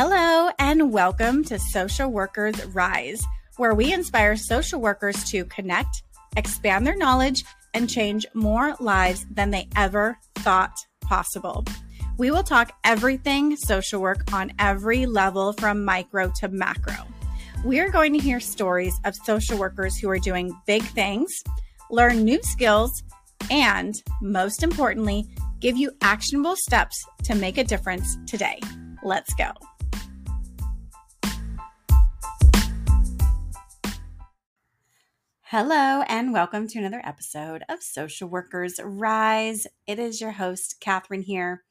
Hello, and welcome to Social Workers Rise, where we inspire social workers to connect, expand their knowledge, and change more lives than they ever thought possible. We will talk everything social work on every level from micro to macro. We are going to hear stories of social workers who are doing big things, learn new skills, and most importantly, give you actionable steps to make a difference today. Let's go. Hello, and welcome to another episode of Social Workers Rise. It is your host, Catherine, here.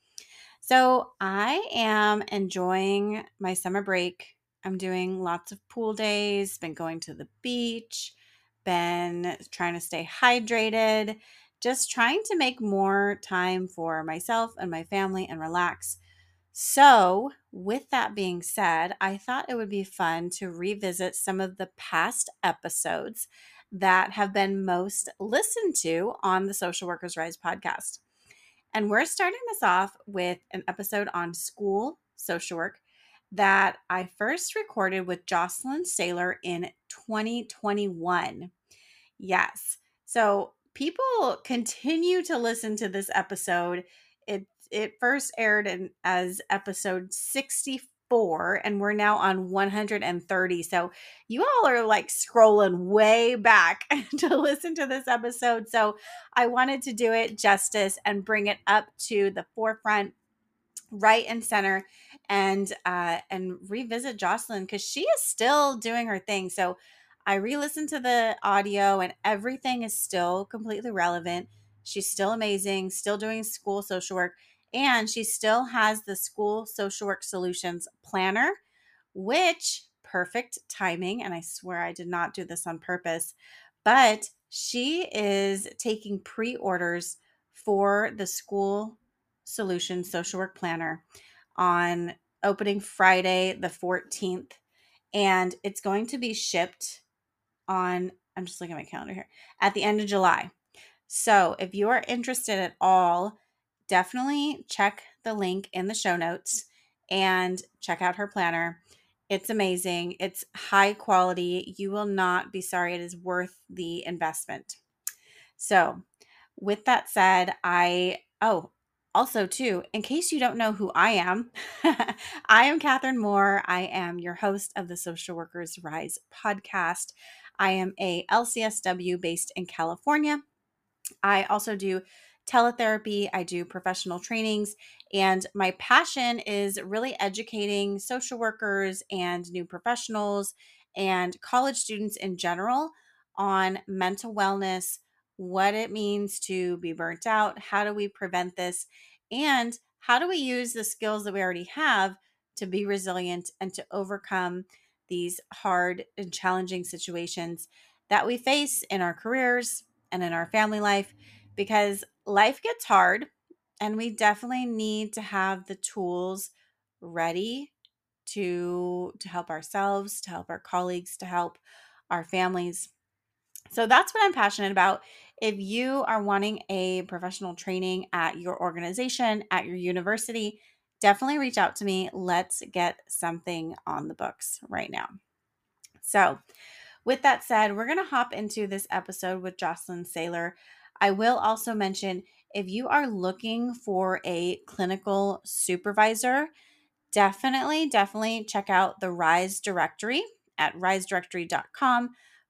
So, I am enjoying my summer break. I'm doing lots of pool days, been going to the beach, been trying to stay hydrated, just trying to make more time for myself and my family and relax. So, with that being said, I thought it would be fun to revisit some of the past episodes that have been most listened to on the Social Workers Rise podcast. And we're starting this off with an episode on school social work that I first recorded with Jocelyn Sailor in 2021. Yes. So people continue to listen to this episode. It it first aired in, as episode 64 four and we're now on 130. So you all are like scrolling way back to listen to this episode. So I wanted to do it justice and bring it up to the forefront, right and center, and uh, and revisit Jocelyn because she is still doing her thing. So I re-listened to the audio and everything is still completely relevant. She's still amazing, still doing school social work and she still has the School Social Work Solutions Planner, which perfect timing. And I swear I did not do this on purpose, but she is taking pre orders for the School Solutions Social Work Planner on opening Friday, the 14th. And it's going to be shipped on, I'm just looking at my calendar here, at the end of July. So if you are interested at all, definitely check the link in the show notes and check out her planner. It's amazing. It's high quality. You will not be sorry. It is worth the investment. So, with that said, I, oh, also, too, in case you don't know who I am, I am Catherine Moore. I am your host of the Social Workers Rise podcast. I am a LCSW based in California. I also do teletherapy, I do professional trainings, and my passion is really educating social workers and new professionals and college students in general on mental wellness, what it means to be burnt out, how do we prevent this, and how do we use the skills that we already have to be resilient and to overcome these hard and challenging situations that we face in our careers and in our family life because life gets hard and we definitely need to have the tools ready to to help ourselves, to help our colleagues, to help our families. So that's what I'm passionate about. If you are wanting a professional training at your organization, at your university, definitely reach out to me. Let's get something on the books right now. So, with that said, we're going to hop into this episode with Jocelyn Sailor. I will also mention if you are looking for a clinical supervisor, definitely, definitely check out the RISE directory at risedirectory.com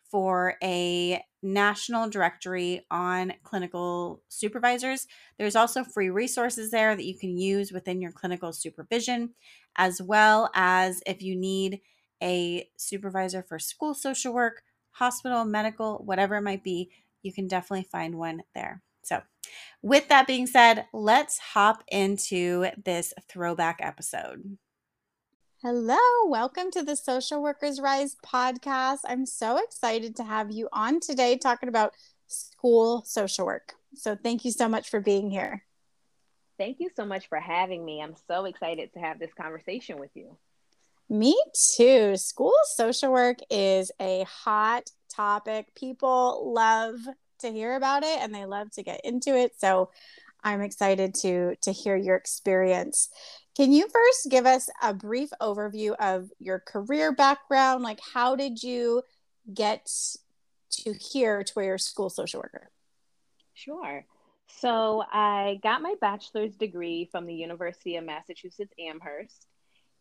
for a national directory on clinical supervisors. There's also free resources there that you can use within your clinical supervision, as well as if you need a supervisor for school social work, hospital, medical, whatever it might be, you can definitely find one there. So, with that being said, let's hop into this throwback episode. Hello, welcome to the Social Workers Rise podcast. I'm so excited to have you on today talking about school social work. So, thank you so much for being here. Thank you so much for having me. I'm so excited to have this conversation with you. Me too. School social work is a hot topic. People love to hear about it and they love to get into it. So I'm excited to to hear your experience. Can you first give us a brief overview of your career background? Like, how did you get to here to where you're a school social worker? Sure. So, I got my bachelor's degree from the University of Massachusetts Amherst.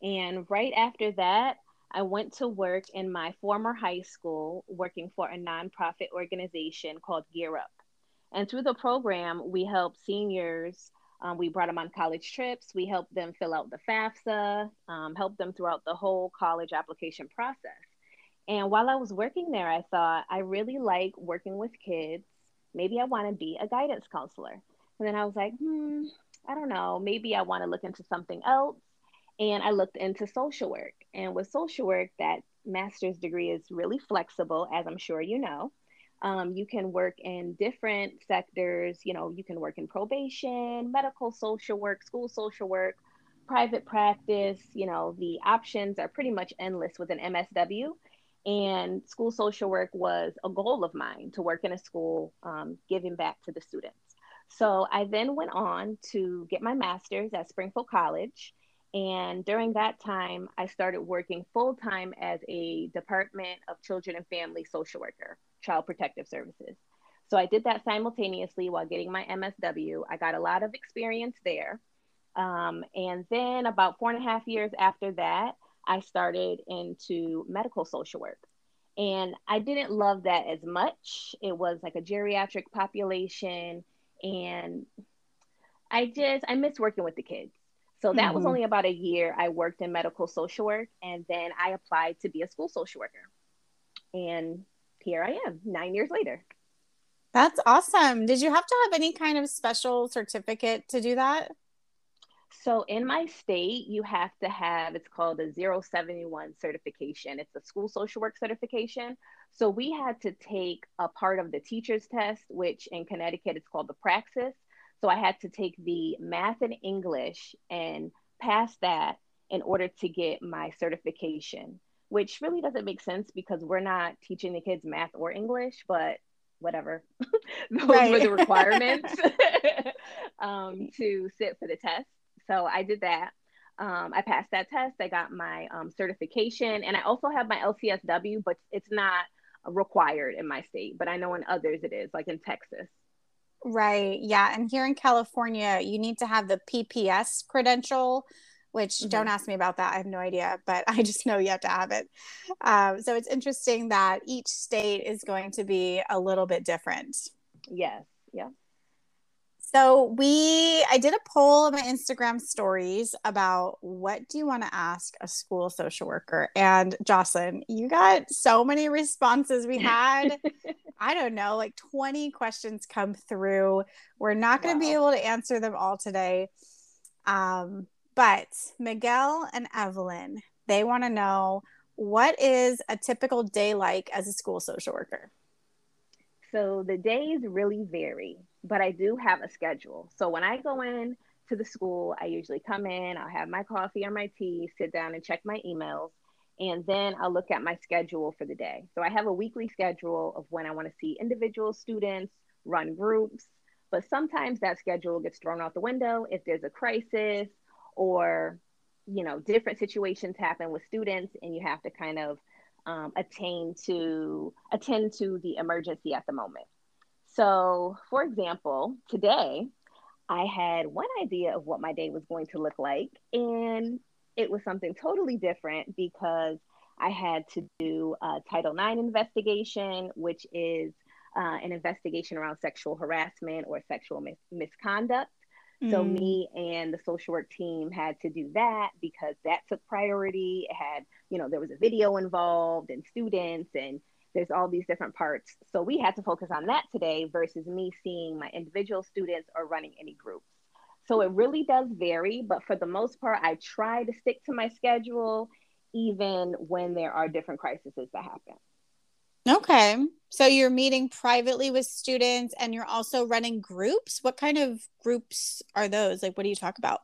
And right after that, I went to work in my former high school working for a nonprofit organization called Gear Up. And through the program, we help seniors um, we brought them on college trips. We helped them fill out the FAFSA, um, helped them throughout the whole college application process. And while I was working there, I thought I really like working with kids. Maybe I want to be a guidance counselor. And then I was like, hmm, I don't know. Maybe I want to look into something else. And I looked into social work. And with social work, that master's degree is really flexible, as I'm sure you know. Um, you can work in different sectors. You know, you can work in probation, medical social work, school social work, private practice. You know, the options are pretty much endless with an MSW. And school social work was a goal of mine to work in a school, um, giving back to the students. So I then went on to get my master's at Springfield College. And during that time, I started working full time as a Department of Children and Family social worker. Child Protective Services. So I did that simultaneously while getting my MSW. I got a lot of experience there. Um, and then about four and a half years after that, I started into medical social work. And I didn't love that as much. It was like a geriatric population. And I just, I miss working with the kids. So that mm-hmm. was only about a year I worked in medical social work. And then I applied to be a school social worker. And here I am nine years later. That's awesome. Did you have to have any kind of special certificate to do that? So in my state, you have to have it's called a 071 certification. It's a school social work certification. So we had to take a part of the teacher's test, which in Connecticut it's called the praxis. So I had to take the math and English and pass that in order to get my certification which really doesn't make sense because we're not teaching the kids math or English, but whatever. Those right. were the requirements um, to sit for the test. So I did that. Um, I passed that test. I got my um, certification, and I also have my LCSW, but it's not required in my state. But I know in others it is, like in Texas. Right. Yeah. And here in California, you need to have the PPS credential, which mm-hmm. don't ask me about that. I have no idea, but I just know you have to have it. Um, so it's interesting that each state is going to be a little bit different. Yes. Yeah. So we I did a poll on my Instagram stories about what do you want to ask a school social worker? And Jocelyn, you got so many responses. We had, I don't know, like 20 questions come through. We're not going to wow. be able to answer them all today. Um, but Miguel and Evelyn, they want to know what is a typical day like as a school social worker? So the days really vary, but I do have a schedule. So when I go in to the school, I usually come in, I'll have my coffee or my tea, sit down and check my emails, and then I'll look at my schedule for the day. So I have a weekly schedule of when I want to see individual students, run groups, but sometimes that schedule gets thrown out the window if there's a crisis or you know different situations happen with students and you have to kind of um, attain to attend to the emergency at the moment. So for example today i had one idea of what my day was going to look like and it was something totally different because i had to do a title ix investigation which is uh, an investigation around sexual harassment or sexual mis- misconduct so mm. me and the social work team had to do that because that took priority. It had, you know, there was a video involved and students and there's all these different parts. So we had to focus on that today versus me seeing my individual students or running any groups. So it really does vary, but for the most part, I try to stick to my schedule even when there are different crises that happen. Okay. So you're meeting privately with students and you're also running groups. What kind of groups are those? Like, what do you talk about?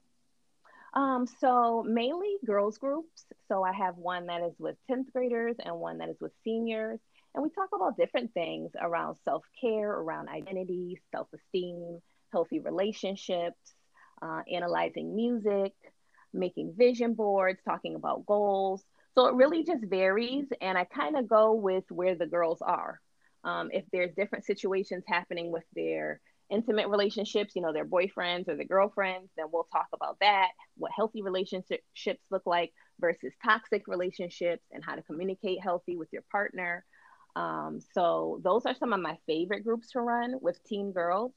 Um, so mainly girls groups. So I have one that is with 10th graders and one that is with seniors. And we talk about different things around self care, around identity, self esteem, healthy relationships, uh, analyzing music, making vision boards, talking about goals. So it really just varies. And I kind of go with where the girls are. Um, if there's different situations happening with their intimate relationships, you know, their boyfriends or their girlfriends, then we'll talk about that, what healthy relationships look like versus toxic relationships, and how to communicate healthy with your partner. Um, so those are some of my favorite groups to run with teen girls.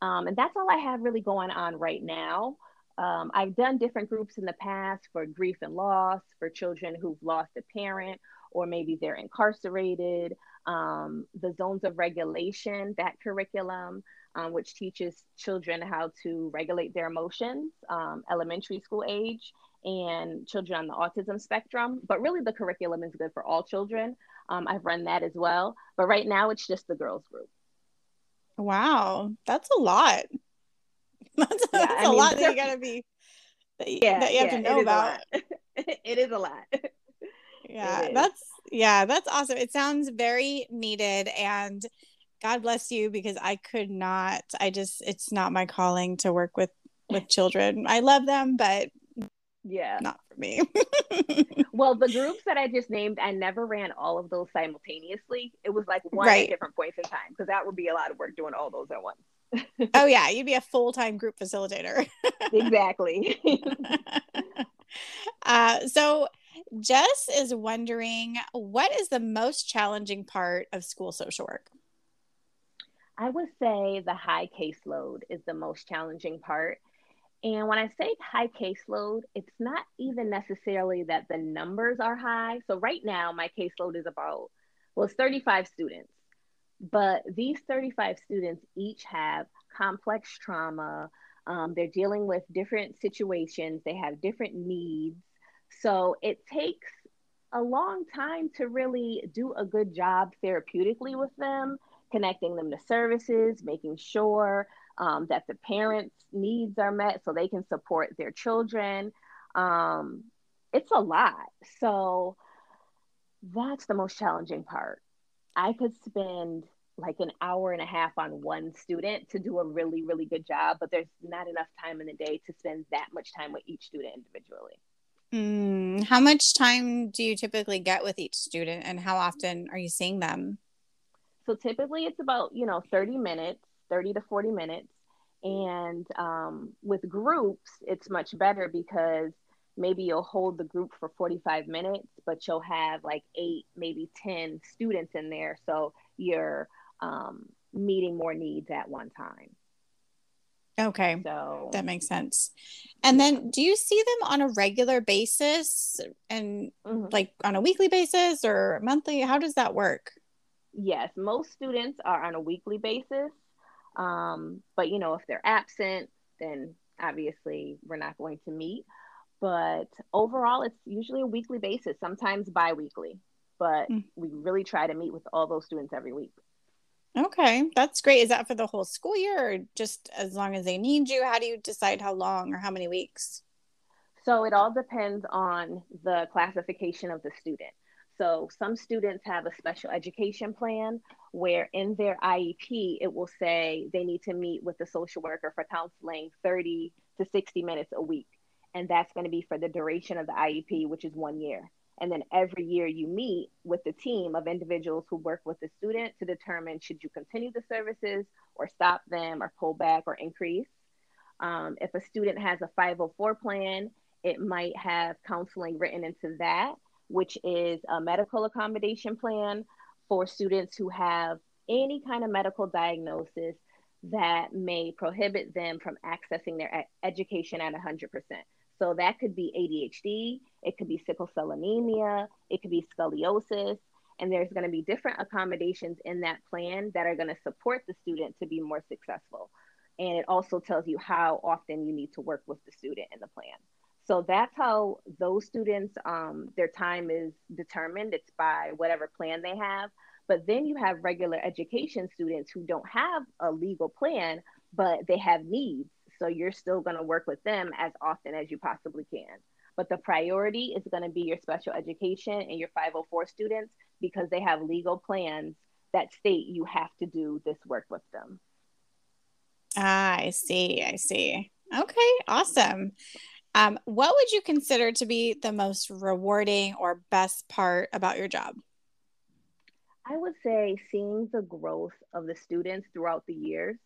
Um, and that's all I have really going on right now. Um, I've done different groups in the past for grief and loss, for children who've lost a parent, or maybe they're incarcerated. Um, the zones of regulation, that curriculum, um, which teaches children how to regulate their emotions, um, elementary school age, and children on the autism spectrum. But really, the curriculum is good for all children. Um, I've run that as well. But right now, it's just the girls group. Wow, that's a lot. That's, yeah, that's a mean, lot that you gotta be that you, yeah, that you have yeah, to know about. it is a lot. yeah, that's yeah, that's awesome. It sounds very needed and God bless you because I could not. I just it's not my calling to work with with children. I love them, but yeah, not for me. well, the groups that I just named, I never ran all of those simultaneously. It was like one right. at different points in time because that would be a lot of work doing all those at once. Oh yeah, you'd be a full time group facilitator. exactly. uh, so Jess is wondering what is the most challenging part of school social work? I would say the high caseload is the most challenging part. And when I say high caseload, it's not even necessarily that the numbers are high. So right now, my caseload is about, well, it's 35 students. But these 35 students each have complex trauma. Um, they're dealing with different situations, they have different needs. So it takes a long time to really do a good job therapeutically with them connecting them to services, making sure um, that the parents' needs are met so they can support their children. Um, it's a lot. So that's the most challenging part. I could spend like an hour and a half on one student to do a really, really good job, but there's not enough time in the day to spend that much time with each student individually. Mm, how much time do you typically get with each student, and how often are you seeing them? So typically it's about, you know, 30 minutes, 30 to 40 minutes. And um, with groups, it's much better because maybe you'll hold the group for 45 minutes, but you'll have like eight, maybe 10 students in there. So you're um, meeting more needs at one time. Okay. So that makes sense. And then do you see them on a regular basis and mm-hmm. like on a weekly basis or monthly? How does that work? yes, most students are on a weekly basis. Um, but you know, if they're absent, then obviously we're not going to meet. But overall, it's usually a weekly basis, sometimes bi weekly. But mm. we really try to meet with all those students every week. Okay, that's great. Is that for the whole school year or just as long as they need you? How do you decide how long or how many weeks? So it all depends on the classification of the student. So some students have a special education plan where in their IEP, it will say they need to meet with the social worker for counseling 30 to 60 minutes a week. And that's going to be for the duration of the IEP, which is one year. And then every year you meet with the team of individuals who work with the student to determine should you continue the services or stop them or pull back or increase. Um, if a student has a 504 plan, it might have counseling written into that which is a medical accommodation plan for students who have any kind of medical diagnosis that may prohibit them from accessing their education at 100%. So that could be ADHD, it could be sickle cell anemia, it could be scoliosis, and there's going to be different accommodations in that plan that are going to support the student to be more successful. And it also tells you how often you need to work with the student in the plan. So that's how those students, um, their time is determined. It's by whatever plan they have. But then you have regular education students who don't have a legal plan, but they have needs. So you're still going to work with them as often as you possibly can. But the priority is going to be your special education and your 504 students because they have legal plans that state you have to do this work with them. Ah, I see. I see. Okay, awesome. Um, what would you consider to be the most rewarding or best part about your job? I would say seeing the growth of the students throughout the years.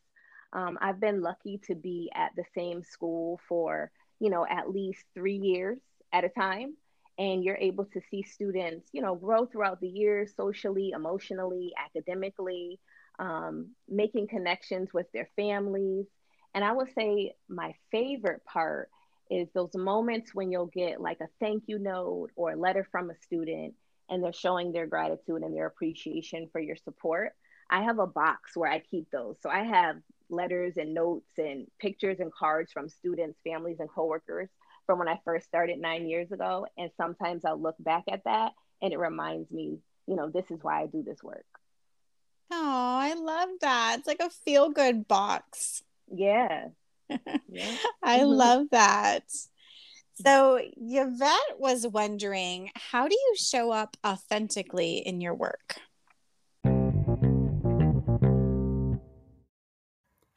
Um, I've been lucky to be at the same school for, you know, at least three years at a time. And you're able to see students, you know, grow throughout the years socially, emotionally, academically, um, making connections with their families. And I would say my favorite part is those moments when you'll get like a thank you note or a letter from a student and they're showing their gratitude and their appreciation for your support. I have a box where I keep those. So I have letters and notes and pictures and cards from students, families, and coworkers from when I first started nine years ago. And sometimes I'll look back at that and it reminds me, you know, this is why I do this work. Oh, I love that. It's like a feel good box. Yeah. yeah. I mm-hmm. love that. So, Yvette was wondering how do you show up authentically in your work?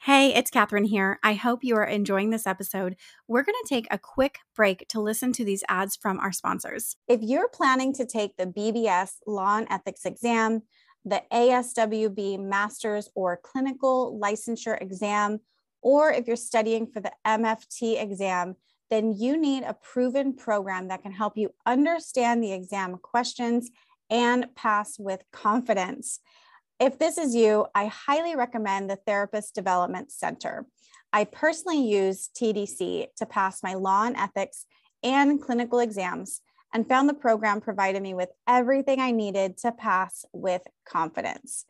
Hey, it's Catherine here. I hope you are enjoying this episode. We're going to take a quick break to listen to these ads from our sponsors. If you're planning to take the BBS Law and Ethics exam, the ASWB Master's or Clinical Licensure exam, or if you're studying for the MFT exam, then you need a proven program that can help you understand the exam questions and pass with confidence. If this is you, I highly recommend the Therapist Development Center. I personally use TDC to pass my law and ethics and clinical exams and found the program provided me with everything I needed to pass with confidence.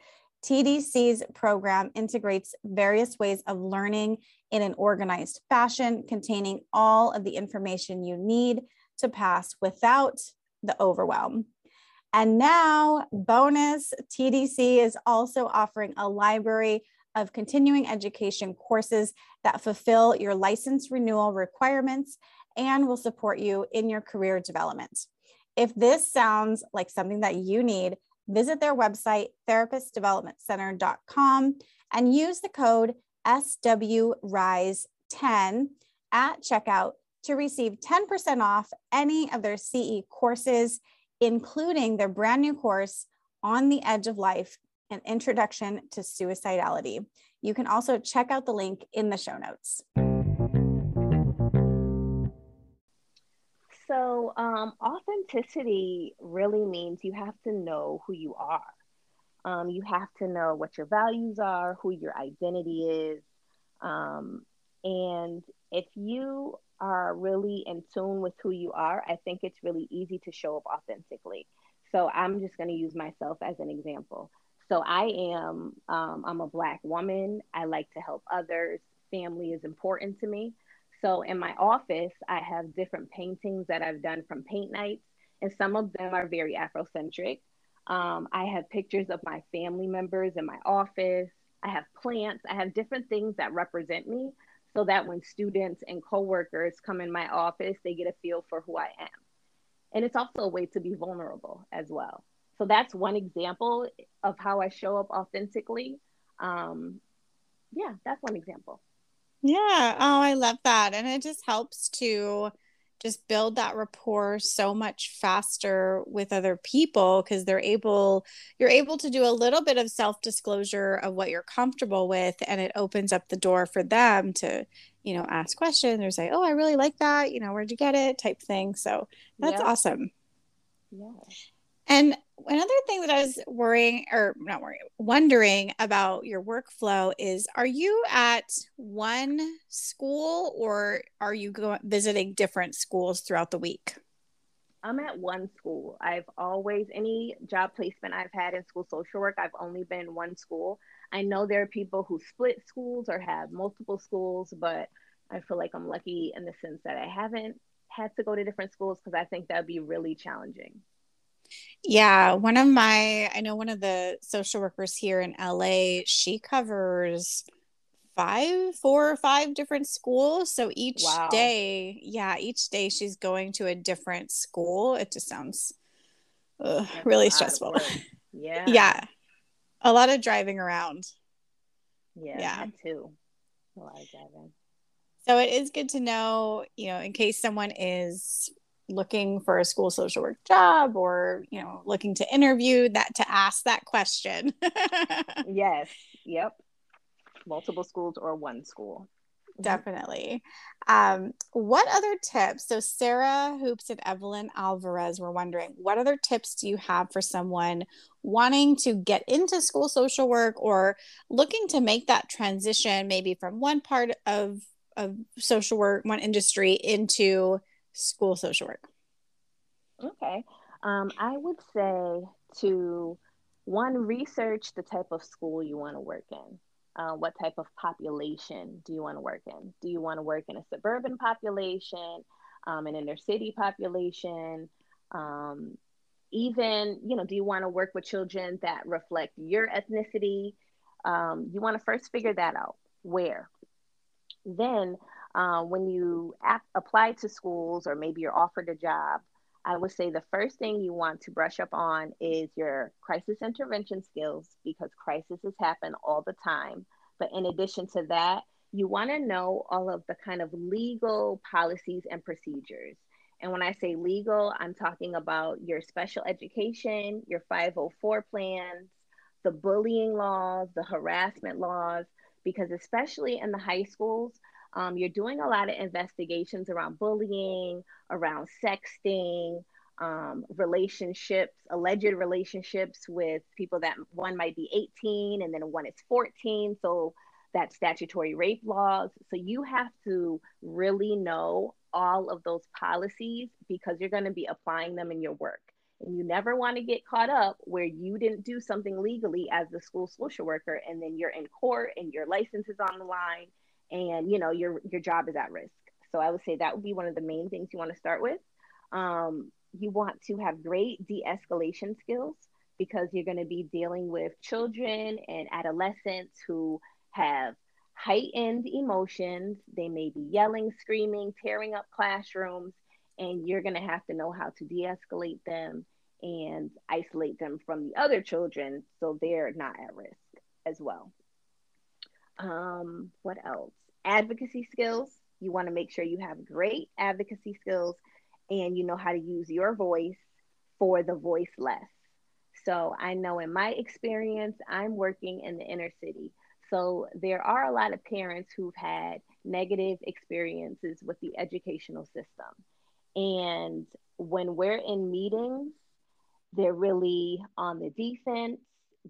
TDC's program integrates various ways of learning in an organized fashion, containing all of the information you need to pass without the overwhelm. And now, bonus TDC is also offering a library of continuing education courses that fulfill your license renewal requirements and will support you in your career development. If this sounds like something that you need, visit their website, therapistdevelopmentcenter.com, and use the code SWRISE10 at checkout to receive 10% off any of their CE courses, including their brand new course, On the Edge of Life An Introduction to Suicidality. You can also check out the link in the show notes. So, um, authenticity really means you have to know who you are. Um, you have to know what your values are, who your identity is. Um, and if you are really in tune with who you are, I think it's really easy to show up authentically. So, I'm just going to use myself as an example. So, I am, um, I'm a Black woman. I like to help others. Family is important to me. So in my office, I have different paintings that I've done from paint nights, and some of them are very Afrocentric. Um, I have pictures of my family members in my office. I have plants. I have different things that represent me so that when students and coworkers come in my office, they get a feel for who I am. And it's also a way to be vulnerable as well. So that's one example of how I show up authentically. Um, yeah, that's one example. Yeah. Oh, I love that. And it just helps to just build that rapport so much faster with other people because they're able you're able to do a little bit of self-disclosure of what you're comfortable with and it opens up the door for them to you know ask questions or say oh i really like that you know where'd you get it? type thing. So that's yeah. awesome. Yeah. And another thing that I was worrying or not worrying, wondering about your workflow is are you at one school or are you going visiting different schools throughout the week? I'm at one school. I've always any job placement I've had in school social work, I've only been in one school. I know there are people who split schools or have multiple schools, but I feel like I'm lucky in the sense that I haven't had to go to different schools because I think that'd be really challenging. Yeah, one of my, I know one of the social workers here in LA, she covers five, four or five different schools. So each wow. day, yeah, each day she's going to a different school. It just sounds ugh, really stressful. Yeah. yeah. A lot of driving around. Yeah, yeah. too. A lot of driving. So it is good to know, you know, in case someone is looking for a school social work job or, you know, looking to interview that to ask that question. yes. Yep. Multiple schools or one school. Mm-hmm. Definitely. Um, what other tips? So, Sarah Hoops and Evelyn Alvarez were wondering what other tips do you have for someone wanting to get into school social work or looking to make that transition maybe from one part of, of social work, one industry into school social work? Okay. Um, I would say to one, research the type of school you want to work in. Uh, what type of population do you want to work in? Do you want to work in a suburban population, um, an inner city population? Um, even, you know, do you want to work with children that reflect your ethnicity? Um, you want to first figure that out. Where? Then, uh, when you ap- apply to schools or maybe you're offered a job, I would say the first thing you want to brush up on is your crisis intervention skills because crises happen all the time. But in addition to that, you want to know all of the kind of legal policies and procedures. And when I say legal, I'm talking about your special education, your 504 plans, the bullying laws, the harassment laws, because especially in the high schools, um, you're doing a lot of investigations around bullying, around sexting, um, relationships, alleged relationships with people that one might be 18 and then one is 14. So that's statutory rape laws. So you have to really know all of those policies because you're going to be applying them in your work. And you never want to get caught up where you didn't do something legally as the school social worker and then you're in court and your license is on the line and you know your your job is at risk. So i would say that would be one of the main things you want to start with. Um, you want to have great de-escalation skills because you're going to be dealing with children and adolescents who have heightened emotions. They may be yelling screaming tearing up classrooms and you're going to have to know how to de-escalate them and isolate them from the other children so they're not at risk as well. Um, what else? Advocacy skills. You want to make sure you have great advocacy skills and you know how to use your voice for the voiceless. So I know in my experience, I'm working in the inner city. So there are a lot of parents who've had negative experiences with the educational system. And when we're in meetings, they're really on the defense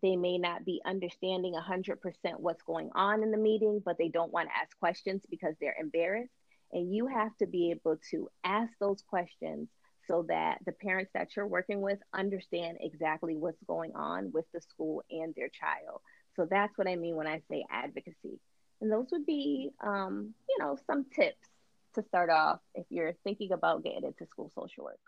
they may not be understanding 100% what's going on in the meeting, but they don't want to ask questions because they're embarrassed. And you have to be able to ask those questions so that the parents that you're working with understand exactly what's going on with the school and their child. So that's what I mean when I say advocacy. And those would be, um, you know, some tips to start off if you're thinking about getting into school social work.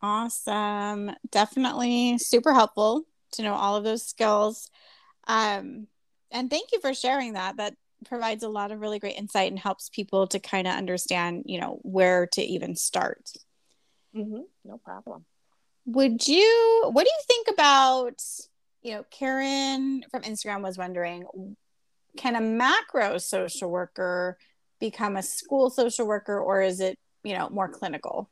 Awesome. Definitely super helpful to know all of those skills. Um, and thank you for sharing that. That provides a lot of really great insight and helps people to kind of understand, you know, where to even start. Mm-hmm. No problem. Would you, what do you think about, you know, Karen from Instagram was wondering, can a macro social worker become a school social worker or is it, you know, more clinical?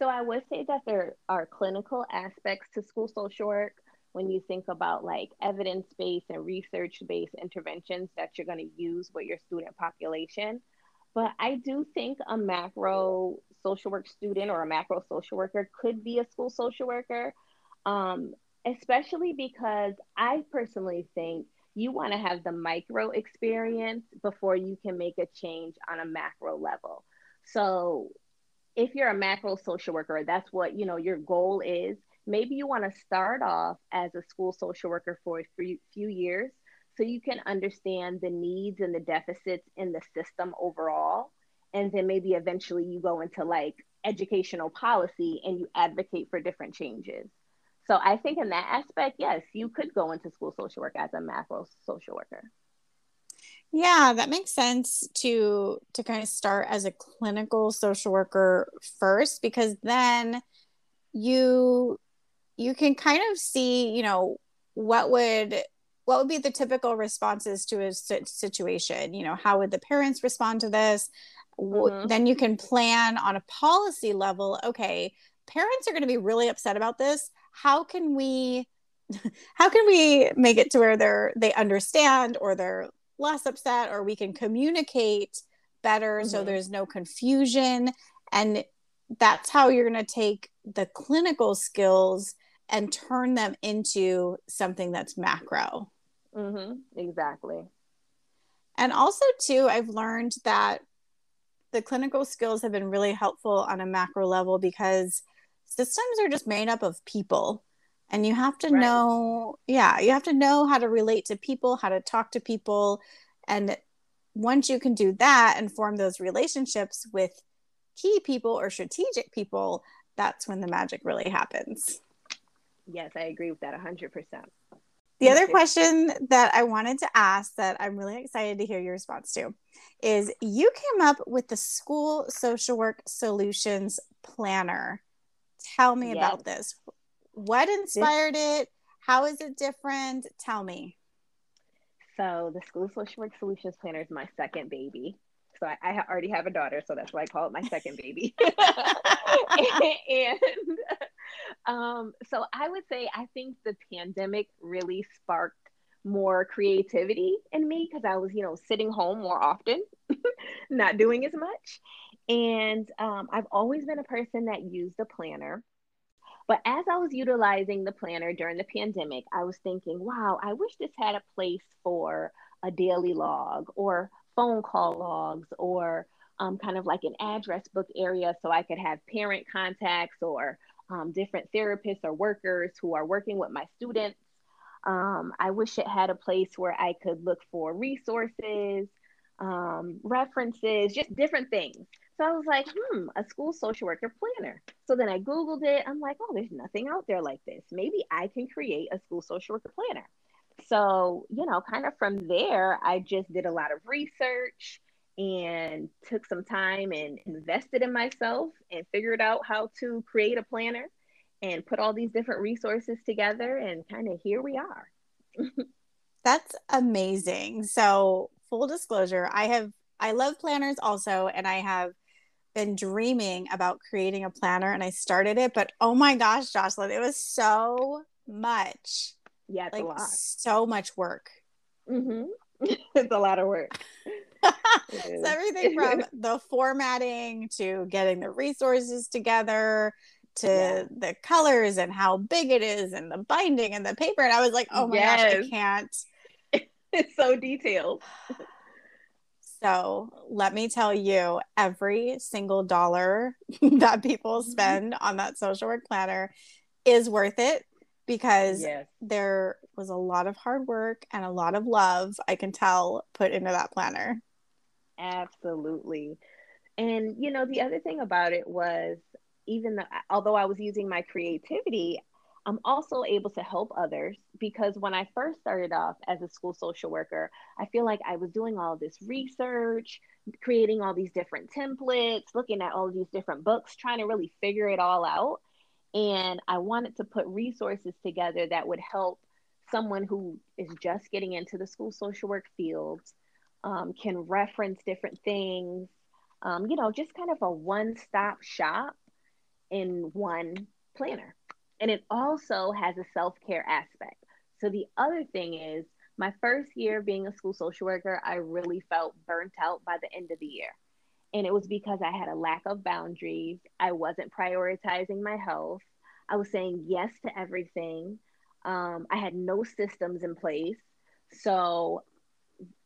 So I would say that there are clinical aspects to school social work when you think about like evidence based and research based interventions that you're going to use with your student population. But I do think a macro social work student or a macro social worker could be a school social worker, um, especially because I personally think you want to have the micro experience before you can make a change on a macro level. So if you're a macro social worker, that's what you know your goal is. Maybe you want to start off as a school social worker for a few, years so you can understand the needs and the deficits in the system overall. And then maybe eventually you go into like educational policy and you advocate for different changes. So I think in that aspect, yes, you could go into school social work as a macro social worker. Yeah, that makes sense to to kind of start as a clinical social worker first because then you you can kind of see, you know, what would what would be the typical responses to a situation? You know how would the parents respond to this? Mm-hmm. then you can plan on a policy level okay parents are going to be really upset about this. How can we how can we make it to where they're they understand or they're less upset or we can communicate better mm-hmm. so there's no confusion and that's how you're going to take the clinical skills and turn them into something that's macro mm-hmm. exactly and also too i've learned that the clinical skills have been really helpful on a macro level because systems are just made up of people and you have to right. know yeah you have to know how to relate to people how to talk to people and once you can do that and form those relationships with key people or strategic people that's when the magic really happens yes i agree with that 100% the other question that I wanted to ask that I'm really excited to hear your response to is you came up with the school social work solutions planner. Tell me yes. about this. What inspired this- it? How is it different? Tell me. So, the School Social Work Solutions Planner is my second baby. So, I, I already have a daughter, so that's why I call it my second baby. and um, so, I would say I think the pandemic really sparked more creativity in me because I was, you know, sitting home more often, not doing as much. And um, I've always been a person that used a planner. But as I was utilizing the planner during the pandemic, I was thinking, wow, I wish this had a place for a daily log or phone call logs or um, kind of like an address book area so I could have parent contacts or um, different therapists or workers who are working with my students. Um, I wish it had a place where I could look for resources, um, references, just different things. So I was like, hmm, a school social worker planner. So then I Googled it. I'm like, oh, there's nothing out there like this. Maybe I can create a school social worker planner. So, you know, kind of from there, I just did a lot of research and took some time and invested in myself and figured out how to create a planner and put all these different resources together. And kind of here we are. That's amazing. So, full disclosure, I have I love planners also, and I have been dreaming about creating a planner and I started it, but oh my gosh, Jocelyn, it was so much. Yeah, it's like, a lot. So much work. Mm-hmm. it's a lot of work. it's everything from the formatting to getting the resources together to yeah. the colors and how big it is and the binding and the paper. And I was like, oh my yes. gosh, I can't. it's so detailed. So let me tell you, every single dollar that people mm-hmm. spend on that social work planner is worth it because yes. there was a lot of hard work and a lot of love I can tell put into that planner. Absolutely. And you know, the other thing about it was even though, although I was using my creativity, I'm also able to help others because when I first started off as a school social worker, I feel like I was doing all this research, creating all these different templates, looking at all these different books, trying to really figure it all out. And I wanted to put resources together that would help someone who is just getting into the school social work field, um, can reference different things, um, you know, just kind of a one stop shop in one planner. And it also has a self care aspect. So the other thing is, my first year being a school social worker, I really felt burnt out by the end of the year. And it was because I had a lack of boundaries. I wasn't prioritizing my health. I was saying yes to everything. Um, I had no systems in place. So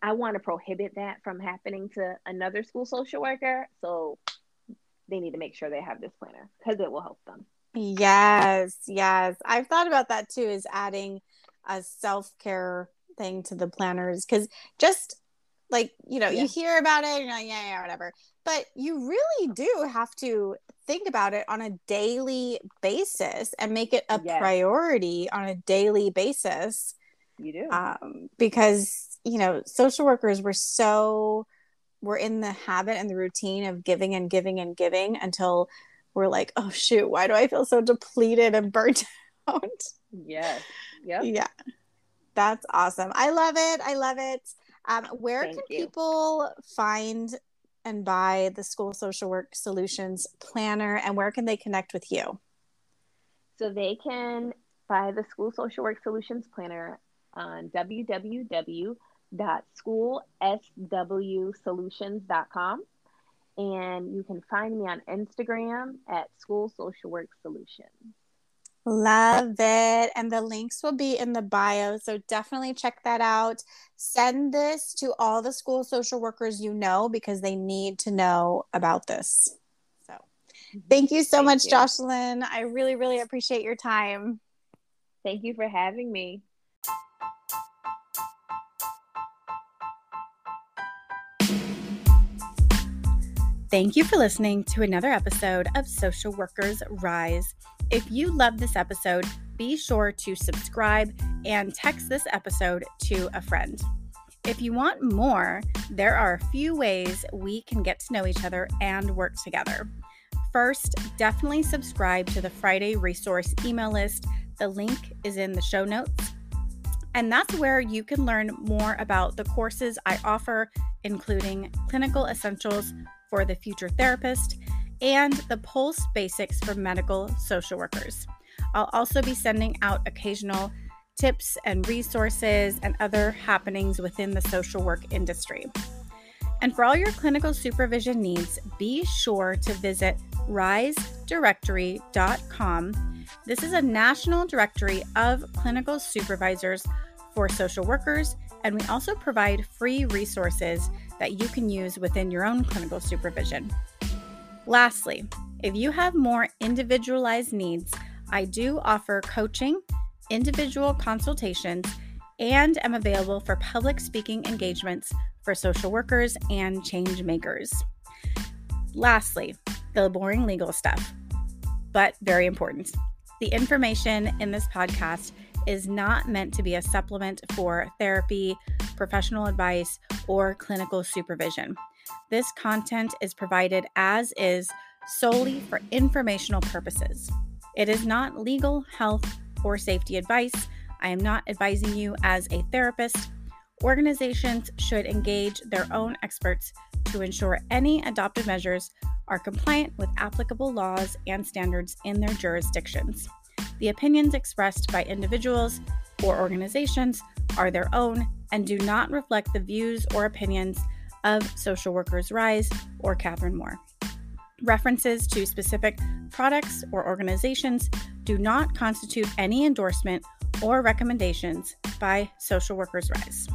I want to prohibit that from happening to another school social worker. So they need to make sure they have this planner because it will help them. Yes, yes. I've thought about that too, is adding a self care thing to the planners because just like, you know, yeah. you hear about it and you're like, yeah, yeah, whatever. But you really do have to think about it on a daily basis and make it a yes. priority on a daily basis. You do. Um, because, you know, social workers were so, we're in the habit and the routine of giving and giving and giving until we're like, oh shoot, why do I feel so depleted and burnt out? Yes. Yep. Yeah. That's awesome. I love it. I love it. Um, where Thank can you. people find and buy the School Social Work Solutions Planner and where can they connect with you? So they can buy the School Social Work Solutions Planner on www.schoolswsolutions.com. And you can find me on Instagram at School Social Work Solutions. Love it. And the links will be in the bio. So definitely check that out. Send this to all the school social workers you know because they need to know about this. So mm-hmm. thank you so Thank much, you. Jocelyn. I really, really appreciate your time. Thank you for having me. Thank you for listening to another episode of Social Workers Rise. If you love this episode, be sure to subscribe and text this episode to a friend. If you want more, there are a few ways we can get to know each other and work together. First, definitely subscribe to the Friday resource email list. The link is in the show notes. And that's where you can learn more about the courses I offer, including Clinical Essentials for the Future Therapist and the Pulse Basics for Medical Social Workers. I'll also be sending out occasional tips and resources and other happenings within the social work industry. And for all your clinical supervision needs, be sure to visit risedirectory.com. This is a national directory of clinical supervisors for social workers, and we also provide free resources that you can use within your own clinical supervision. Lastly, if you have more individualized needs, I do offer coaching, individual consultations, and am available for public speaking engagements for social workers and change makers. Lastly, the boring legal stuff, but very important. The information in this podcast is not meant to be a supplement for therapy, professional advice, or clinical supervision. This content is provided as is solely for informational purposes. It is not legal, health, or safety advice. I am not advising you as a therapist. Organizations should engage their own experts to ensure any adopted measures are compliant with applicable laws and standards in their jurisdictions. The opinions expressed by individuals or organizations are their own and do not reflect the views or opinions of Social Workers Rise or Catherine Moore. References to specific products or organizations do not constitute any endorsement or recommendations by Social Workers Rise.